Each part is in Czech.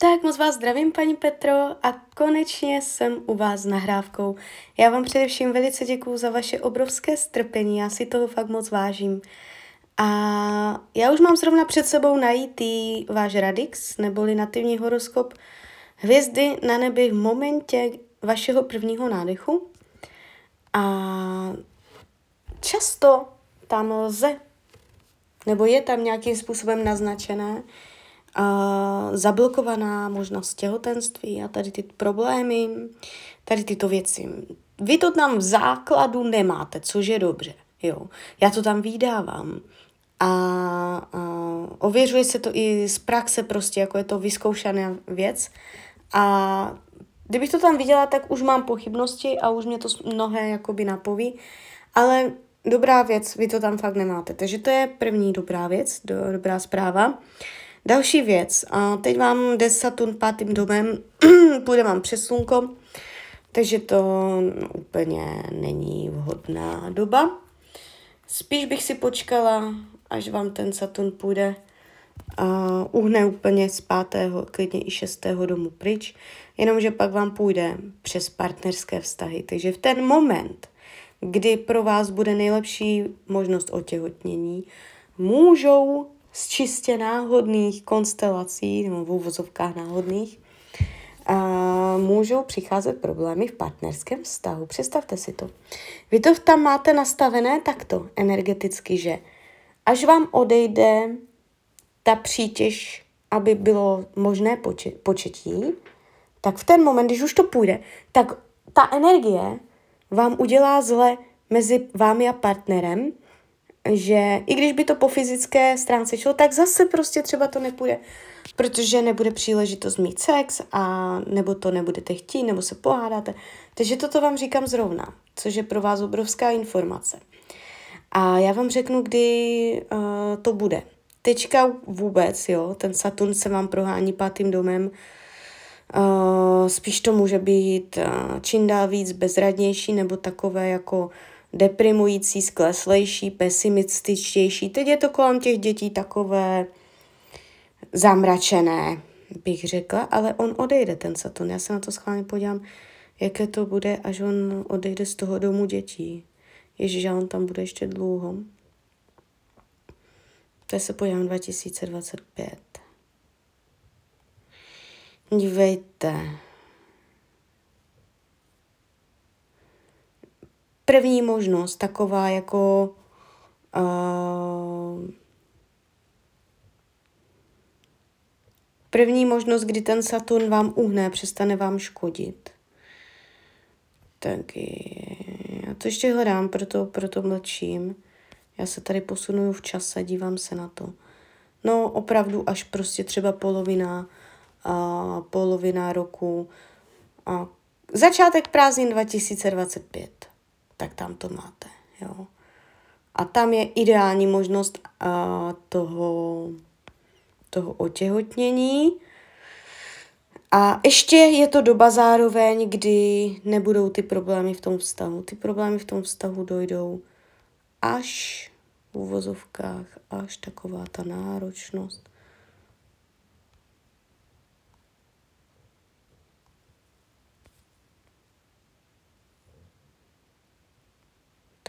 Tak moc vás zdravím, paní Petro, a konečně jsem u vás s nahrávkou. Já vám především velice děkuju za vaše obrovské strpení, já si toho fakt moc vážím. A já už mám zrovna před sebou najít váš Radix, neboli nativní horoskop, hvězdy na nebi v momentě vašeho prvního nádechu. A často tam lze, nebo je tam nějakým způsobem naznačené, uh, zablokovaná možnost těhotenství a tady ty problémy, tady tyto věci. Vy to tam v základu nemáte, což je dobře. Jo. Já to tam vydávám. A, a ověřuje se to i z praxe prostě, jako je to vyzkoušená věc. A kdybych to tam viděla, tak už mám pochybnosti a už mě to mnohé jakoby napoví. Ale dobrá věc, vy to tam fakt nemáte. Takže to je první dobrá věc, do, dobrá zpráva. Další věc, a teď vám jde Saturn pátým domem, půjde vám přes slunko, takže to úplně není vhodná doba. Spíš bych si počkala, až vám ten Saturn půjde a uhne úplně z pátého, klidně i šestého domu pryč, jenomže pak vám půjde přes partnerské vztahy. Takže v ten moment, kdy pro vás bude nejlepší možnost otěhotnění, můžou z čistě náhodných konstelací, nebo v úvozovkách náhodných, a můžou přicházet problémy v partnerském vztahu. Představte si to. Vy to tam máte nastavené takto energeticky, že až vám odejde ta přítěž, aby bylo možné početí, tak v ten moment, když už to půjde, tak ta energie vám udělá zle mezi vámi a partnerem, že i když by to po fyzické stránce šlo, tak zase prostě třeba to nepůjde, protože nebude příležitost mít sex a nebo to nebudete chtít, nebo se pohádáte. Takže toto vám říkám zrovna, což je pro vás obrovská informace. A já vám řeknu, kdy uh, to bude. Teďka vůbec, jo, ten Saturn se vám prohání pátým domem, Uh, spíš to může být uh, čím dál víc bezradnější nebo takové jako deprimující, skleslejší, pesimističtější. Teď je to kolem těch dětí takové zamračené, bych řekla, ale on odejde, ten Saturn. Já se na to schválně podívám, jaké to bude, až on odejde z toho domu dětí. Ježíš, on tam bude ještě dlouho. To se podívám 2025. Dívejte. První možnost, taková jako uh, první možnost, kdy ten Saturn vám uhne, přestane vám škodit. Tak já to ještě hledám, proto, proto mlčím. Já se tady posunuju v čase, dívám se na to. No opravdu až prostě třeba polovina, a polovina roku. A začátek prázdnin 2025 tak tam to máte. Jo. A tam je ideální možnost uh, toho, toho otěhotnění. A ještě je to doba zároveň, kdy nebudou ty problémy v tom vztahu. Ty problémy v tom vztahu dojdou až v úvozovkách, až taková ta náročnost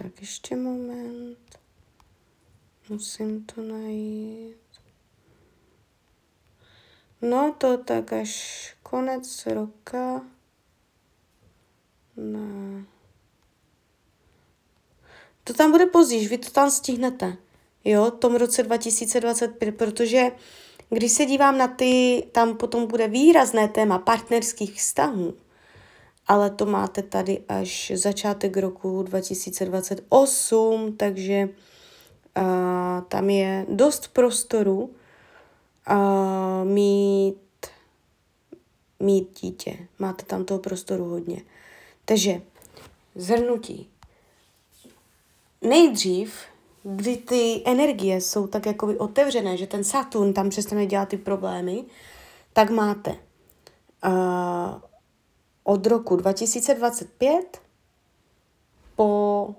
Tak ještě moment. Musím to najít. No to tak až konec roka. Ne. To tam bude později, vy to tam stihnete. Jo, tom roce 2025, protože když se dívám na ty, tam potom bude výrazné téma partnerských vztahů ale to máte tady až začátek roku 2028, takže uh, tam je dost prostoru uh, mít, mít dítě. Máte tam toho prostoru hodně. Takže zhrnutí. Nejdřív, kdy ty energie jsou tak jako otevřené, že ten Saturn tam přestane dělat ty problémy, tak máte uh, od roku 2025 po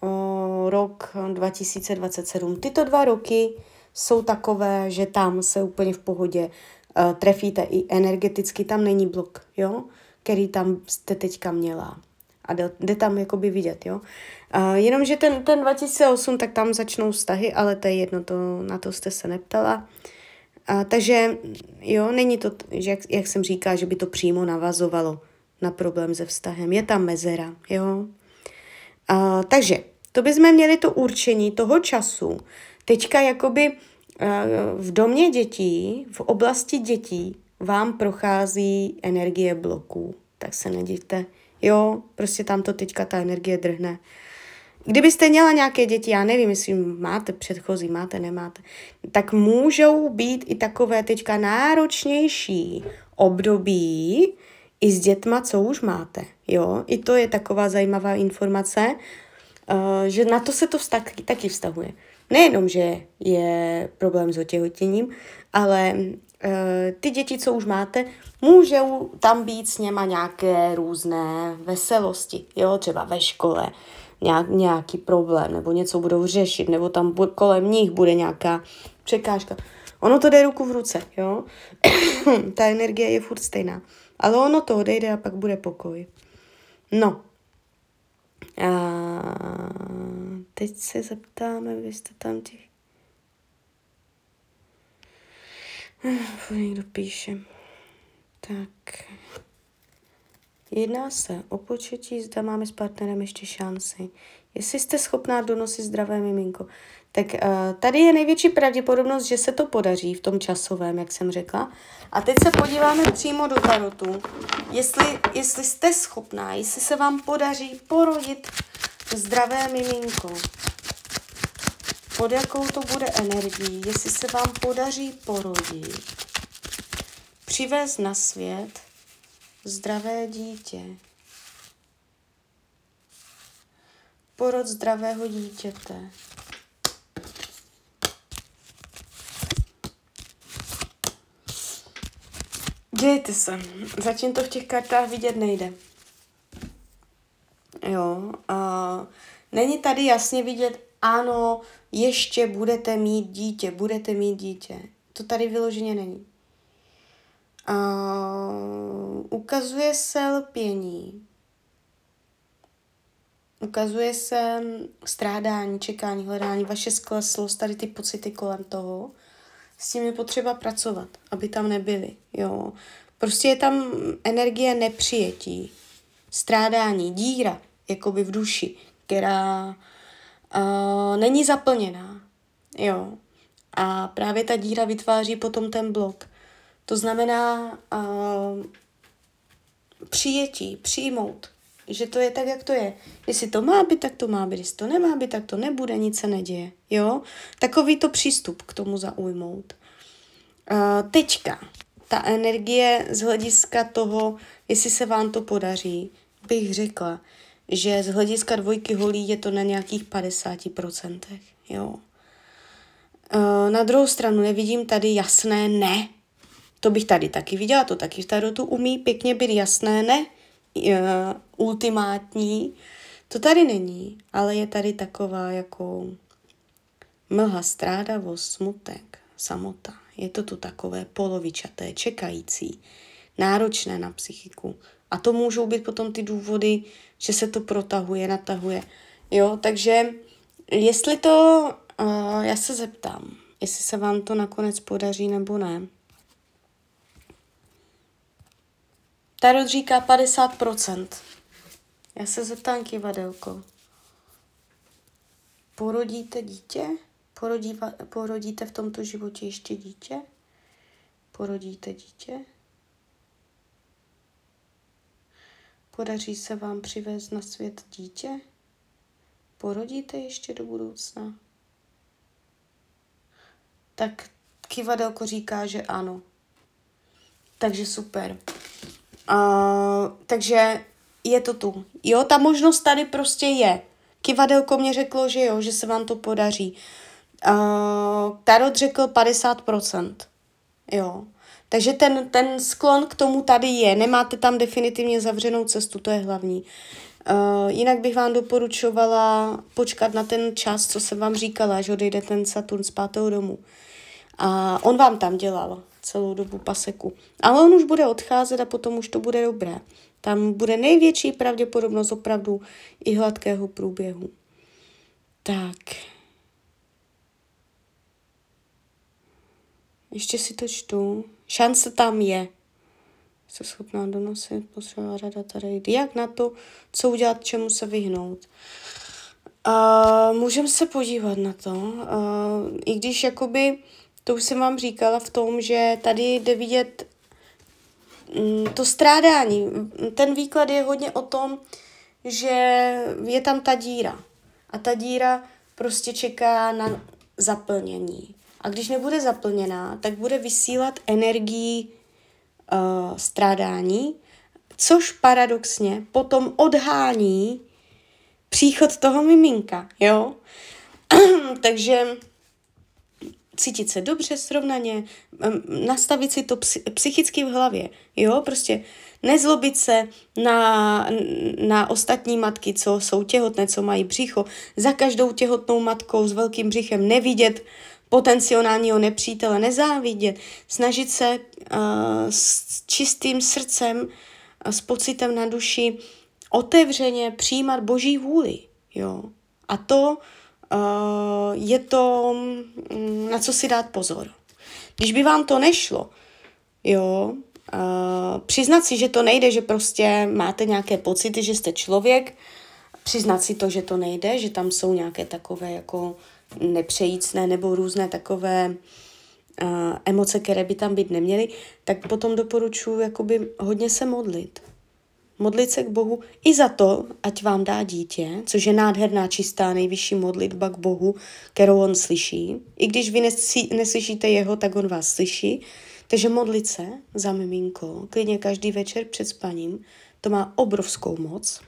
o, rok 2027. Tyto dva roky jsou takové, že tam se úplně v pohodě uh, trefíte i energeticky, tam není blok, jo, který tam jste teďka měla. A jde, tam jakoby vidět, jo. Uh, jenomže ten, ten 2008, tak tam začnou vztahy, ale to je jedno, to, na to jste se neptala. Uh, takže jo, není to, že jak, jak jsem říká, že by to přímo navazovalo na problém se vztahem. Je tam mezera, jo. Uh, takže to bychom měli to určení toho času. Teďka jakoby v domě dětí, v oblasti dětí vám prochází energie bloků. Tak se nedivte. Jo, prostě tam to teďka ta energie drhne. Kdybyste měla nějaké děti, já nevím, jestli máte předchozí, máte, nemáte, tak můžou být i takové teďka náročnější období i s dětma, co už máte. Jo, i to je taková zajímavá informace, uh, že na to se to vztah, taky vztahuje. Nejenom, že je problém s otěhotěním, ale uh, ty děti, co už máte, můžou tam být s něma nějaké různé veselosti, jo, třeba ve škole, nějak, nějaký problém, nebo něco budou řešit, nebo tam kolem nich bude nějaká překážka. Ono to jde ruku v ruce, jo. Ta energie je furt stejná. Ale ono to odejde a pak bude pokoj. No. A teď se zeptáme, vy jste tam těch... Někdo píše. Tak. Jedná se o početí, zda máme s partnerem ještě šanci. Jestli jste schopná donosit zdravé miminko. Tak uh, tady je největší pravděpodobnost, že se to podaří v tom časovém, jak jsem řekla. A teď se podíváme přímo do tarotu, jestli, jestli jste schopná, jestli se vám podaří porodit zdravé miminko. Pod jakou to bude energií, jestli se vám podaří porodit, přivést na svět zdravé dítě. Porod zdravého dítěte. Dějte se. Zatím to v těch kartách vidět nejde. Jo. A není tady jasně vidět, ano, ještě budete mít dítě, budete mít dítě. To tady vyloženě není. A ukazuje se lpění. Ukazuje se strádání, čekání, hledání, vaše skleslost, tady ty pocity kolem toho. S tím je potřeba pracovat, aby tam nebyly. Jo. Prostě je tam energie nepřijetí, strádání, díra, jakoby v duši, která uh, není zaplněná. Jo. A právě ta díra vytváří potom ten blok. To znamená uh, přijetí, přijmout, že to je tak, jak to je. Jestli to má být, tak to má být. Jestli to nemá být, tak to nebude, nic se neděje. Jo? Takový to přístup k tomu zaujmout. Uh, teďka, ta energie z hlediska toho, jestli se vám to podaří, bych řekla, že z hlediska dvojky holí je to na nějakých 50%. Jo. Uh, na druhou stranu nevidím tady jasné ne, to bych tady taky viděla, to taky v tarotu umí pěkně být jasné, ne uh, ultimátní. To tady není, ale je tady taková jako mlha, strádavost, smutek, samota. Je to tu takové polovičaté, čekající, náročné na psychiku. A to můžou být potom ty důvody, že se to protahuje, natahuje. Jo, takže jestli to, uh, já se zeptám, jestli se vám to nakonec podaří nebo ne. Tarot říká 50%. Já se zeptám kivadelko. Porodíte dítě? Porodí, porodíte v tomto životě ještě dítě? Porodíte dítě? Podaří se vám přivést na svět dítě? Porodíte ještě do budoucna? Tak kivadelko říká, že ano. Takže super. Takže je to tu. Jo, ta možnost tady prostě je. Kivadelko mě řeklo, že jo, že se vám to podaří. Uh, Tarot řekl 50%. Jo. Takže ten, ten sklon k tomu tady je. Nemáte tam definitivně zavřenou cestu, to je hlavní. Uh, jinak bych vám doporučovala počkat na ten čas, co jsem vám říkala, že odejde ten Saturn z pátého domu. A on vám tam dělal celou dobu paseku. Ale on už bude odcházet a potom už to bude dobré. Tam bude největší pravděpodobnost opravdu i hladkého průběhu. Tak. Ještě si to čtu. Šance tam je. Se schopná donosit, potřeba rada tady. Jak na to, co udělat, čemu se vyhnout. Uh, můžeme se podívat na to, uh, i když jakoby, to už jsem vám říkala v tom, že tady jde vidět um, to strádání. Ten výklad je hodně o tom, že je tam ta díra. A ta díra prostě čeká na zaplnění. A když nebude zaplněná, tak bude vysílat energii uh, strádání, což paradoxně potom odhání příchod toho miminka, jo. Takže cítit se dobře, srovnaně, nastavit si to psychicky v hlavě, jo, prostě nezlobit se na, na ostatní matky, co jsou těhotné, co mají břicho, za každou těhotnou matkou s velkým břichem nevidět potenciálního nepřítele, nezávidět, snažit se uh, s čistým srdcem, s pocitem na duši otevřeně přijímat boží vůli. Jo? A to je to, um, na co si dát pozor. Když by vám to nešlo, jo, uh, přiznat si, že to nejde, že prostě máte nějaké pocity, že jste člověk, přiznat si to, že to nejde, že tam jsou nějaké takové jako nepřejícné nebo různé takové uh, emoce, které by tam být neměly, tak potom doporučuji jakoby hodně se modlit modlit se k Bohu i za to, ať vám dá dítě, což je nádherná, čistá, nejvyšší modlitba k Bohu, kterou on slyší. I když vy neslyšíte jeho, tak on vás slyší. Takže modlit se za miminko, klidně každý večer před spaním, to má obrovskou moc.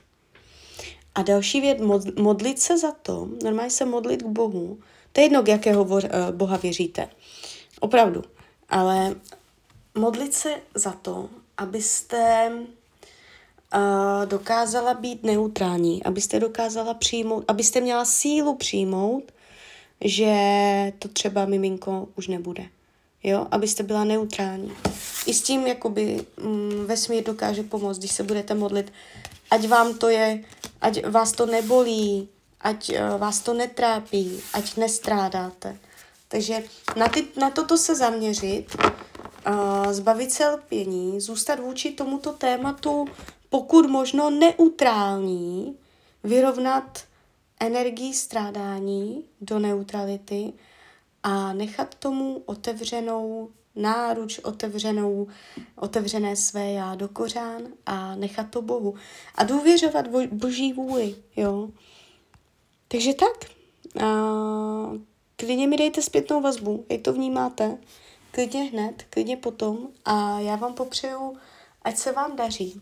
A další věc, modlit se za to, normálně se modlit k Bohu, to je jedno, k jakého eh, Boha věříte. Opravdu. Ale modlit se za to, abyste dokázala být neutrální, abyste dokázala přijmout, abyste měla sílu přijmout, že to třeba miminko už nebude. Jo, abyste byla neutrální. I s tím, jakoby mm, vesmír dokáže pomoct, když se budete modlit, ať vám to je, ať vás to nebolí, ať uh, vás to netrápí, ať nestrádáte. Takže na, ty, na toto se zaměřit, uh, zbavit se lpění, zůstat vůči tomuto tématu pokud možno neutrální, vyrovnat energii strádání do neutrality a nechat tomu otevřenou náruč, otevřenou, otevřené své já do kořán a nechat to Bohu. A důvěřovat bo, boží vůli, jo. Takže tak. A klidně mi dejte zpětnou vazbu, jak to vnímáte. Klidně hned, klidně potom. A já vám popřeju, ať se vám daří